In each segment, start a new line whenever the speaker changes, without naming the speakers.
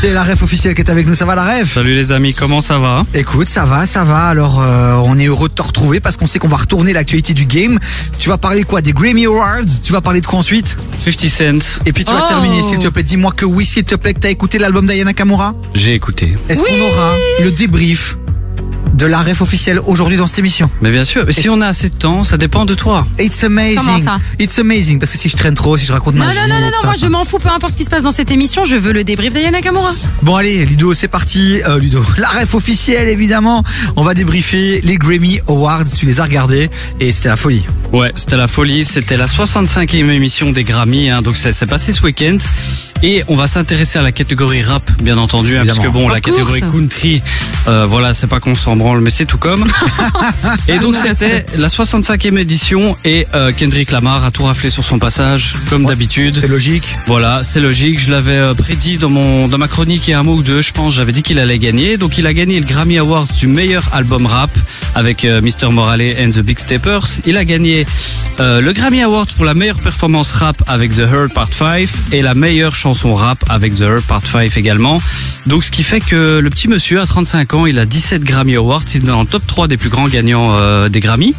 C'est la ref officielle qui est avec nous. Ça va la ref
Salut les amis, comment ça va
Écoute, ça va, ça va. Alors, euh, on est heureux de te retrouver parce qu'on sait qu'on va retourner l'actualité du game. Tu vas parler quoi Des Grammy Awards Tu vas parler de quoi ensuite
50 Cent,
Et puis tu vas
Oh.
terminer, s'il te plaît. Dis-moi que oui, s'il te plaît, que t'as écouté l'album d'Ayana Kamura.
j'ai écouté.
Est-ce qu'on aura le débrief de la ref officielle aujourd'hui dans cette émission
Mais bien sûr, si on a assez de temps, ça dépend de toi.
It's amazing.
Comment ça
It's amazing. Parce que si je traîne trop, si je raconte
Non,
ma
non,
vie,
non, non, non,
etc.
moi je m'en fous, peu importe ce qui se passe dans cette émission, je veux le débrief d'Ayana Kamura.
Bon allez, Ludo, c'est parti. Euh, Ludo, la ref officielle évidemment. On va débriefer les Grammy Awards. Tu les as regardés et c'était la folie.
Ouais, c'était la folie, c'était la 65e émission des Grammy, hein, donc ça s'est passé ce week-end. Et on va s'intéresser à la catégorie rap, bien entendu, hein, parce que bon, la catégorie country, euh, voilà, c'est pas qu'on s'en branle, mais c'est tout comme. et donc c'était la 65e édition et euh, Kendrick Lamar a tout raflé sur son passage, comme d'habitude.
C'est logique.
Voilà, c'est logique. Je l'avais euh, prédit dans mon dans ma chronique il y a un mois ou deux, je pense. J'avais dit qu'il allait gagner. Donc il a gagné le Grammy Awards du meilleur album rap avec euh, Mr Morale and the Big Steppers. Il a gagné euh, le Grammy Award pour la meilleure performance rap avec The Hurt Part 5 et la meilleure chanson rap avec The Hurt Part 5 également. Donc ce qui fait que le petit monsieur à 35 ans, il a 17 Grammy Awards. Il est dans le top 3 des plus grands gagnants euh, des Grammy.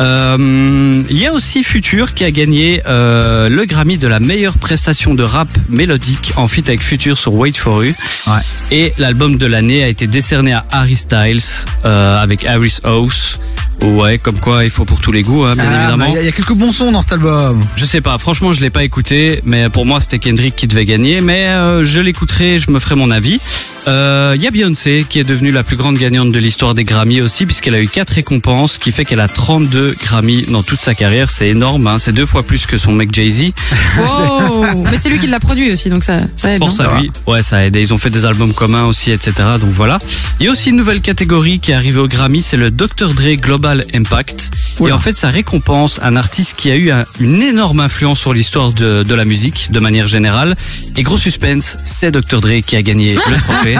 Euh, il y a aussi Future qui a gagné euh, le Grammy de la meilleure prestation de rap mélodique en feat avec Future sur Wait For You.
Ouais.
Et l'album de l'année a été décerné à Harry Styles euh, avec Harris House. Ouais, comme quoi il faut pour tous les goûts, hein, bien
Ah,
évidemment.
Il y, a- il y a quelques bons sons dans cet album.
Je sais pas, franchement je l'ai pas écouté, mais pour moi c'était Kendrick qui devait gagner, mais euh, je l'écouterai, je me ferai mon avis. Euh, Il y a Beyoncé qui est devenue la plus grande gagnante de l'histoire des Grammy aussi, puisqu'elle a eu quatre récompenses, ce qui fait qu'elle a 32 Grammy dans toute sa carrière, c'est énorme, hein, c'est deux fois plus que son mec Jay-Z.
Oh Mais c'est lui qui l'a produit aussi, donc ça, ça aide.
Force
non
à lui. Ouais, ça aide. Et Ils ont fait des albums communs aussi, etc. Donc voilà. Il y a aussi une nouvelle catégorie qui est arrivée au Grammy, c'est le Dr. Dre Global Impact.
Oula.
Et en fait, ça récompense un artiste qui a eu un- une énorme influence sur l'histoire de, de la musique, de manière générale. Et gros suspense, c'est Dr. Dre qui a gagné le trophée.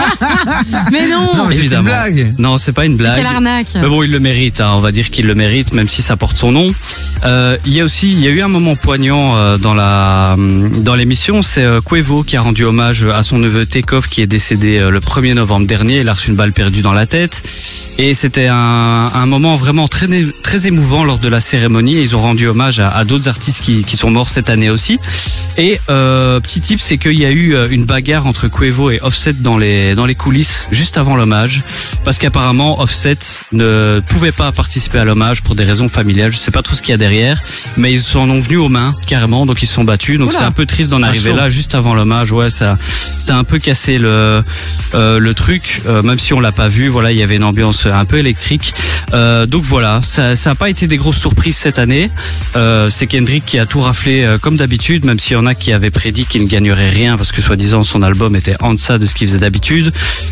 Mais non,
Non, mais c'est une
évidemment.
blague.
non, c'est pas une blague.
Quelle arnaque
Mais bon, il le mérite, hein, on va dire qu'il le mérite, même si ça porte son nom. Euh, il y a aussi, il y a eu un moment poignant euh, dans la dans l'émission, c'est euh, Quavo qui a rendu hommage à son neveu Tekov qui est décédé euh, le 1er novembre dernier. Il a reçu une balle perdue dans la tête. Et c'était un, un moment vraiment très très émouvant lors de la cérémonie. Ils ont rendu hommage à, à d'autres artistes qui, qui sont morts cette année aussi. Et euh, petit tip, c'est qu'il y a eu euh, une bagarre entre Quavo et Offset dans les dans les coulisses juste avant l'hommage, parce qu'apparemment Offset ne pouvait pas participer à l'hommage pour des raisons familiales. Je sais pas trop ce qu'il y a derrière, mais ils s'en ont venus aux mains carrément, donc ils se sont battus. Donc c'est un peu triste d'en arriver
chaud.
là juste avant l'hommage. Ouais, ça ça a un peu cassé le euh, le truc, euh, même si on l'a pas vu. Voilà, il y avait une ambiance un peu électrique. Euh, donc voilà, ça ça a pas été des grosses surprises cette année. Euh, c'est Kendrick qui a tout raflé euh, comme d'habitude, même s'il y en a qui avaient prédit qu'il ne gagnerait rien parce que soi-disant son album était en deçà de ce qu'il faisait d'habitude.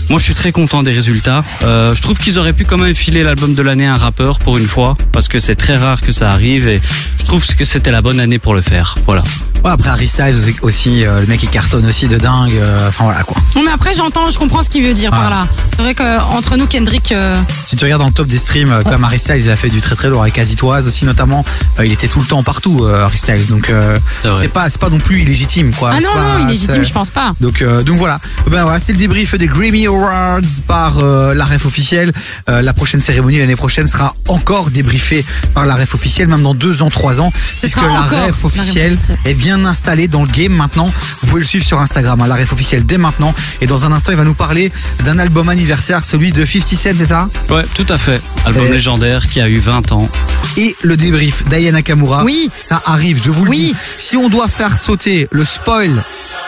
Moi, je suis très content des résultats. Euh, je trouve qu'ils auraient pu quand même filer l'album de l'année à un rappeur pour une fois parce que c'est très rare que ça arrive et je trouve que c'était la bonne année pour le faire. Voilà.
Ouais, après Harry Styles aussi, euh, le mec il cartonne aussi de dingue. euh, Enfin voilà quoi.
Non mais après j'entends, je comprends ce qu'il veut dire
Ah.
par là. C'est vrai qu'entre nous, Kendrick, euh,
Si tu regardes dans le top des streams, euh, comme Harry Styles, il a fait du très très lourd avec Azitoise aussi notamment. Euh, il était tout le temps partout, euh, Harry Styles. Donc euh,
C'est
pas c'est pas non plus illégitime quoi.
ah non,
pas-
non, illégitime, je pense pas.
Donc, euh, donc voilà. Ben voilà, c'est le débrief des Grammy Awards par euh, la ref officielle. Euh, la prochaine cérémonie l'année prochaine sera encore débriefée par la ref officielle, même dans deux ans, trois ans,
Ce
puisque
sera
la ref officielle
officielle.
est bien installée dans le game maintenant. Vous pouvez le suivre sur Instagram, hein, la ref officielle dès maintenant. Et dans un instant, il va nous parler d'un album anniversaire, celui de 50 Cent, c'est ça?
Ouais, tout à fait. Album
Et-
légendaire qui a eu 20 ans.
Et le débrief d'Ayana Nakamura.
Oui.
Ça arrive, je vous le
Oui.
dis. Si on doit faire sauter le spoil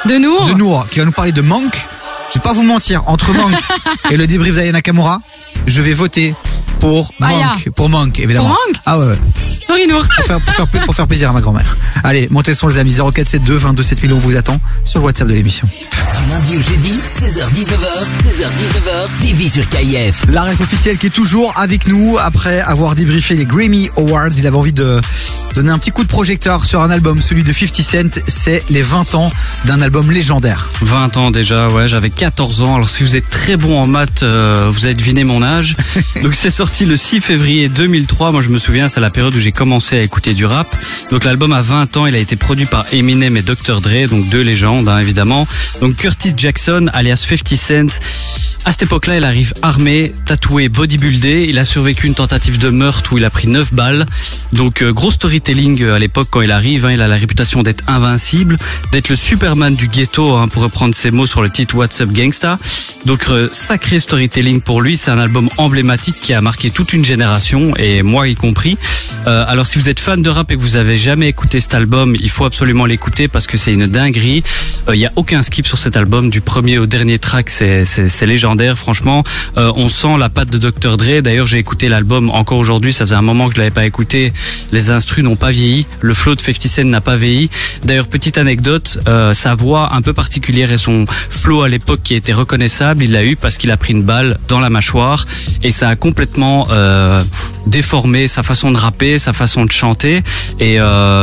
De nous
de Nour qui va nous parler de Monk. Je vais pas vous mentir, entre Monk et le débrief d'Aya Nakamura, je vais voter pour. Monk. Pour Monk, évidemment.
Pour Monk
Ah ouais, ouais.
Sorry Nour.
Pour faire, pour, faire, pour faire plaisir à ma grand-mère. Allez, montez le son les amis. 0472 22 7000, on vous attend sur le WhatsApp de l'émission.
Du lundi au jeudi, 16h-19h, 16h-19h, TV sur KIF.
La ref officielle qui est toujours avec nous après avoir débriefé les Grammy Awards. Il avait envie de donner un petit coup de projecteur sur un album, celui de 50 Cent. C'est les 20 ans d'un album légendaire.
20 ans déjà, ouais, j'avais 14 ans. Alors si vous êtes très bon en maths, euh, vous avez deviné mon âge. Donc c'est sorti le 6 février 2003. Moi je me souviens, c'est la période où j'ai commencé à écouter du rap. Donc l'album a 20 ans, il a été produit par Eminem et Dr Dre, donc deux légendes hein, évidemment. Donc Curtis Jackson, alias 50 Cent. À cette époque-là, il arrive armé, tatoué, bodybuildé. Il a survécu une tentative de meurtre où il a pris 9 balles. Donc euh, gros storytelling euh, à l'époque quand il arrive. hein. il a la réputation d'être invincible, d'être le Superman du ghetto, hein, pour reprendre ses mots sur le titre What's Up Gangsta. Donc euh, sacré storytelling pour lui. C'est un album emblématique qui a marqué toute une génération et moi y compris. Alors si vous êtes fan de rap et que vous avez jamais écouté cet album, il faut absolument l'écouter parce que c'est une dinguerie. Il y a aucun skip sur cet album, du premier au dernier track, c'est c'est Franchement, Euh, on sent la patte de Dr Dre. D'ailleurs, j'ai écouté l'album encore aujourd'hui. Ça faisait un moment que je l'avais pas écouté. Les instrus n'ont pas vieilli. Le flow de 50 Cent n'a pas vieilli. D'ailleurs, petite anecdote, euh, sa voix un peu particulière et son flow à l'époque qui était reconnaissable, il l'a eu parce qu'il a pris une balle dans la mâchoire et ça a complètement euh, déformé sa façon de rapper, sa façon de chanter. Et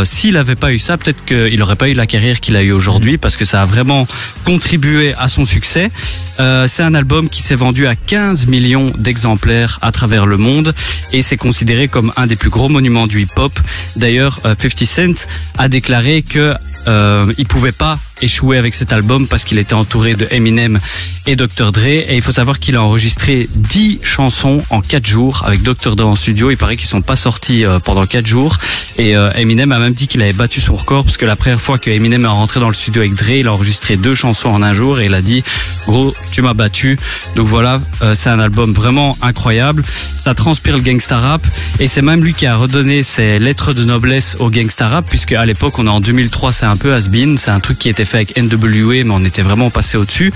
s'il avait pas eu ça, peut-être qu'il aurait pas eu la carrière qu'il a eu aujourd'hui parce que ça a vraiment contribué à son succès. C'est un album qui s'est vendu à 15 millions d'exemplaires à travers le monde et c'est considéré comme un des plus gros monuments du hip-hop. D'ailleurs, euh, 50 Cent a déclaré que euh, il pouvait pas échouer avec cet album parce qu'il était entouré de Eminem et Dr Dre et il faut savoir qu'il a enregistré 10 chansons en 4 jours avec Dr Dre en studio. Il paraît qu'ils sont pas sortis euh, pendant 4 jours et euh, Eminem a même dit qu'il avait battu son record parce que la première fois que Eminem est rentré dans le studio avec Dre, il a enregistré deux chansons en un jour et il a dit gros tu m'as battu. Donc voilà, euh, c'est un album vraiment incroyable. Ça transpire le gangsta rap et c'est même lui qui a redonné ses lettres de noblesse au gangsta rap puisque à l'époque on est en 2003, c'est un peu has-been, c'est un truc qui était fait avec NWA mais on était vraiment passé au-dessus.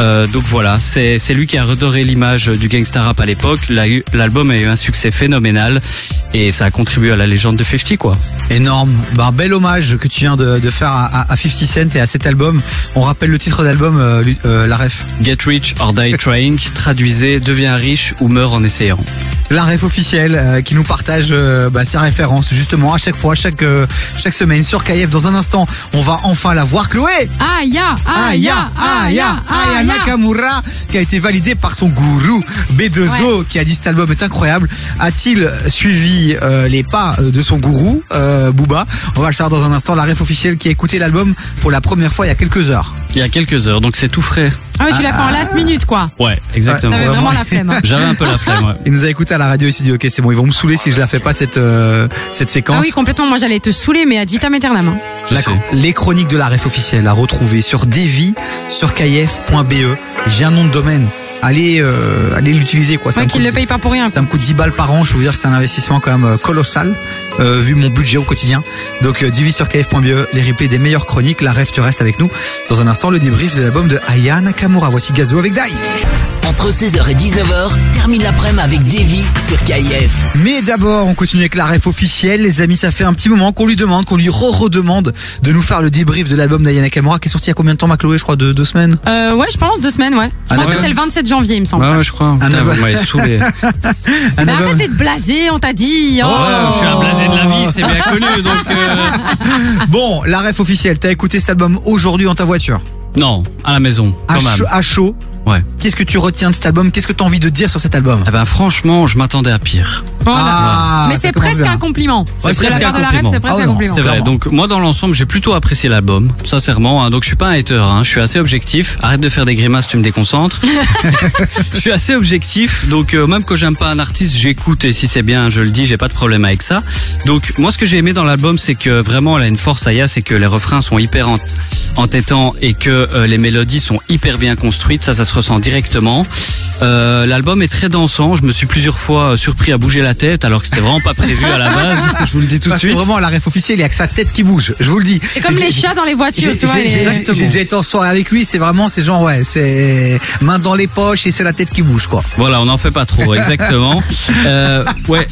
Euh, donc voilà, c'est c'est lui qui a redoré l'image du gangsta rap à l'époque. L'album a eu un succès phénoménal et ça a contribué à la légende de 50 quoi.
Énorme. Bah, bel hommage que tu viens de, de faire à, à- à 50 Cent et à cet album. On rappelle le titre d'album, euh, euh, la ref.
Get rich or die trying, traduisez, deviens riche ou meurs en essayant.
La ref officielle qui nous partage bah, ses références justement à chaque fois, chaque chaque semaine sur KF. Dans un instant, on va enfin la voir Chloé.
Aya,
Aya, Aya, Aya Nakamura, qui a été validé par son gourou B2O, qui a dit cet album est incroyable. A-t-il suivi euh, les pas euh, de son gourou, euh, Booba? On va le savoir dans un instant. La ref officielle qui a écouté l'album pour la première fois il y a quelques heures.
Il y a quelques heures, donc c'est tout frais.
Ah oui, tu l'as fait en last minute, quoi.
Ouais, exactement.
T'avais
vraiment.
la flemme. hein.
J'avais un peu la flemme, ouais.
Il nous a écouté à la radio et s'est dit ok c'est bon ils vont me saouler si je la fais pas cette euh, cette séquence.
Ah oui, complètement. Moi, j'allais te saouler, mais ad vitam aeternam. hein.
Je
La-
sais.
les chroniques de la ref officielle à retrouver sur devi sur kf.be. J'ai un nom de domaine. Allez, euh, allez l'utiliser quoi. Ça
Ouais,
me coûte-
le paye pas pour rien.
Ça me coûte 10 balles par an, je vous dire que c'est un investissement quand même euh, colossal, euh, vu mon budget au quotidien. Donc euh, divis sur kf.be, les replays des meilleures chroniques, la ref tu restes avec nous. Dans un instant, le débrief de l'album de Aya Nakamura. Voici Gazo avec Dai.
Entre 16h et 19h, termine l'après-midi avec Davy sur KIF.
Mais d'abord, on continue avec la ref officielle. Les amis, ça fait un petit moment qu'on lui demande, qu'on lui re-redemande de nous faire le débrief de l'album d'Aya Nakamura qui est sorti il y a combien de temps, ma Chloé Je crois de deux semaines?
Euh, ouais, je pense, deux semaines, ouais. Je
Un
pense que c'est le 27 janvier, il me semble.
Ouais, ouais, je crois. Putain,
album.
vous m'avez saoulé.
Mais
album-
arrête d'être blasé, on t'a dit. Oh.
Ouais, je suis un blasé de la vie, c'est bien connu, donc. euh,
Bon, la ref officielle, t'as écouté cet album aujourd'hui dans ta voiture?
Non, à la maison,
à
quand même.
chaud, à chaud?
Ouais.
Qu'est-ce que tu retiens de cet album? Qu'est-ce que tu as envie de dire sur cet album?
Eh ben, franchement, je m'attendais à pire.
Voilà.
Ah,
Mais
ça
c'est
commence
presque
bien.
un compliment.
C'est
de la
presque
part
un
de la ref,
compliment.
c'est presque
Ah ouais,
un
non,
compliment.
C'est vrai. Donc moi dans l'ensemble j'ai plutôt apprécié l'album, sincèrement. hein. donc je suis pas un hater, hein. je suis assez objectif. Arrête de faire des grimaces, tu me déconcentres. je suis assez objectif. Donc euh, même quand j'aime pas un artiste, j'écoute et si c'est bien, je le dis, j'ai pas de problème avec ça. Donc moi ce que j'ai aimé dans l'album, c'est que vraiment elle a une force Aya, c'est que les refrains sont hyper en- entêtants et que euh, les mélodies sont hyper bien construites. Ça, ça se ressent directement. Euh, L'album est très dansant. Je me suis plusieurs fois euh, surpris à bouger la tête alors que c'était vraiment pas prévu à la base. Je vous le dis tout de suite.
vraiment, la ref officielle, il y a que sa tête qui bouge. Je vous le dis.
C'est comme les chats dans les voitures,
J'ai
tu vois.
j'ai- déjà été en soirée avec lui, c'est vraiment, c'est genre, ouais, c'est main dans les poches et c'est la tête qui bouge, quoi.
Voilà, on n'en fait pas trop, exactement. Euh, ouais,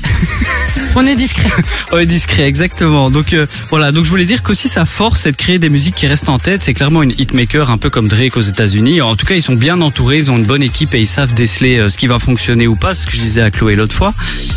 On est discret.
ouais, discret, exactement. Donc euh, voilà, donc je voulais dire qu'aussi sa force, c'est de créer des musiques qui restent en tête. C'est clairement une hitmaker, un peu comme Drake aux États-Unis. En tout cas, ils sont bien entourés, ils ont une bonne équipe et ils savent déceler euh, ce qui va fonctionner ou pas, ce que je disais à Chloé l'autre fois.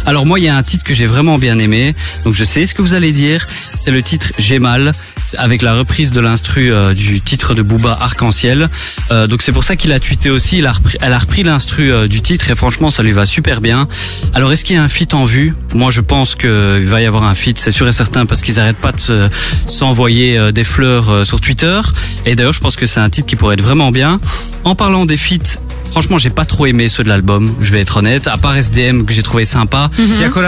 Alors moi, il y a un titre que j'ai vraiment bien aimé, donc je sais ce que vous allez dire. C'est le titre J'ai mal, avec la reprise de l'instru euh, du titre de Booba Arc-en-Ciel. Euh, donc c'est pour ça qu'il a tweeté aussi. Il a repris, elle a repris l'instru du titre et franchement, ça lui va super bien. Alors est-ce qu'il y a un feat en vue? Moi, je pense qu'il va y avoir un feat, c'est sûr et certain, parce qu'ils arrêtent pas de se- s'envoyer des fleurs sur Twitter. Et d'ailleurs, je pense que c'est un titre qui pourrait être vraiment bien. En parlant des feats, franchement, j'ai pas trop aimé ceux de l'album. Je vais être honnête. À part SDM que j'ai trouvé sympa.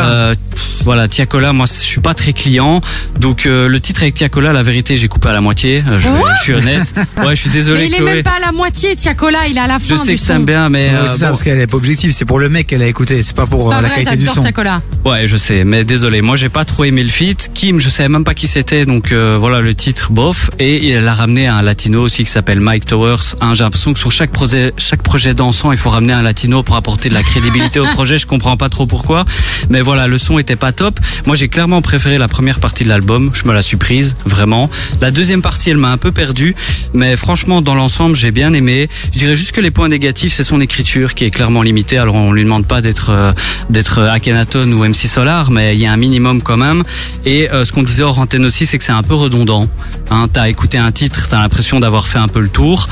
Euh, pff, voilà, Tiakola, moi je suis pas très client. Donc euh, le titre avec Tiakola, la vérité, j'ai coupé à la moitié. Euh, je, je suis honnête. Ouais, je suis désolé
Mais il est
Chloé.
même pas à la moitié, Tiakola, il est à la fin
je sais
du
que
son.
t'aimes bien, mais
Ouais,
euh,
c'est ça,
bon.
parce qu'elle est pas objective, c'est pour le mec qu'elle a écouté, c'est pas pour
C'est
euh,
pas
la
vrai,
qualité du son.
Tiakola.
ouais, je sais, mais désolé, moi j'ai pas trop aimé le feat. Kim, je savais même pas qui c'était, donc euh, voilà le titre, bof. Et elle a ramené un latino aussi qui s'appelle Mike Towers. Hein, j'ai l'impression que sur chaque projet, chaque projet dansant, il faut ramener un latino pour apporter de la crédibilité au projet. Je comprends pas trop pourquoi, mais voilà, le son était pas top. Moi, j'ai clairement préféré la première partie de l'album. Je me la suis prise, vraiment. La deuxième partie, elle m'a un peu perdu, mais franchement, dans l'ensemble, j'ai bien aimé. Je dirais juste que les points négatifs, c'est son écriture qui est clairement limitée. Alors, on lui demande pas d'être euh, d'être Akhenaton ou MC Solar, mais il y a un minimum quand même. Et euh, ce qu'on disait hors antenne aussi, c'est que c'est un peu redondant. Hein, t'as écouté un titre, t'as l'impression d'avoir fait un peu le tour,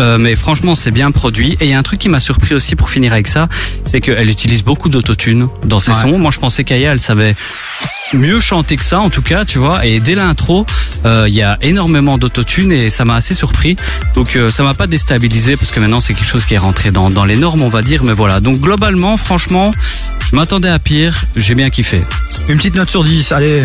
Euh, mais franchement, c'est bien produit. Et il y a un truc qui m'a surpris aussi pour finir avec ça, c'est qu'elle utilise beaucoup d'autotune dans ses
Ouais.
sons. Moi, je pensais qu'Aya, elle savait mieux chanter que ça, en tout cas, tu vois. Et dès l'intro, euh, il y a énormément d'autotune et ça m'a assez surpris. Donc, euh, ça m'a pas déstabilisé parce que maintenant, c'est quelque chose qui est rentré dans, dans les normes, on va dire. Mais voilà. Donc, globalement, franchement, je m'attendais à pire. J'ai bien kiffé.
Une petite note sur 10, allez.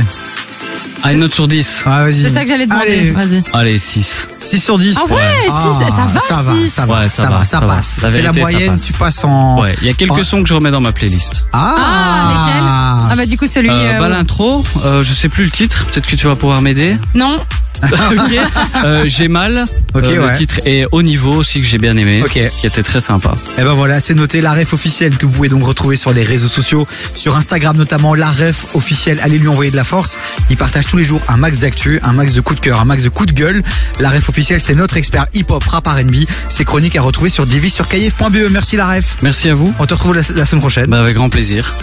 Ah, une note sur 10.
Ah, vas-y.
C'est ça que j'allais demander.
Allez,
Vas-y.
Allez, 6.
6 sur 10.
Ah ouais, six,
Ah,
ça va,
ça va,
six.
ça va,
Ouais,
ça
ça
va, ça passe.
La
C'est la
vérité, ça
moyenne,
passe.
tu passes en.
Ouais, il y a quelques
Oh.
sons que je remets dans ma playlist.
Ah,
Ah, lesquels Ah bah du coup celui...
Euh,
euh,
bah, l'intro, euh, je sais plus le titre, peut-être que tu vas pouvoir m'aider.
non,
ok. Euh, j'ai mal.
Ok,
Euh,
ouais.
Le titre est au niveau aussi que j'ai bien aimé,
Ok.
qui était très sympa.
Et ben voilà, c'est noté la ref officielle que vous pouvez donc retrouver sur les réseaux sociaux, sur Instagram notamment, la ref officielle. Allez lui envoyer de la force. Il partage tous les jours un max d'actu, un max de coups de cœur, un max de coups de gueule. La ref officielle, c'est notre expert hip-hop, rap R&B. Ses chroniques à retrouver sur divis sur Merci la ref.
Merci à vous.
On te retrouve la, la semaine prochaine.
Bah, avec grand plaisir.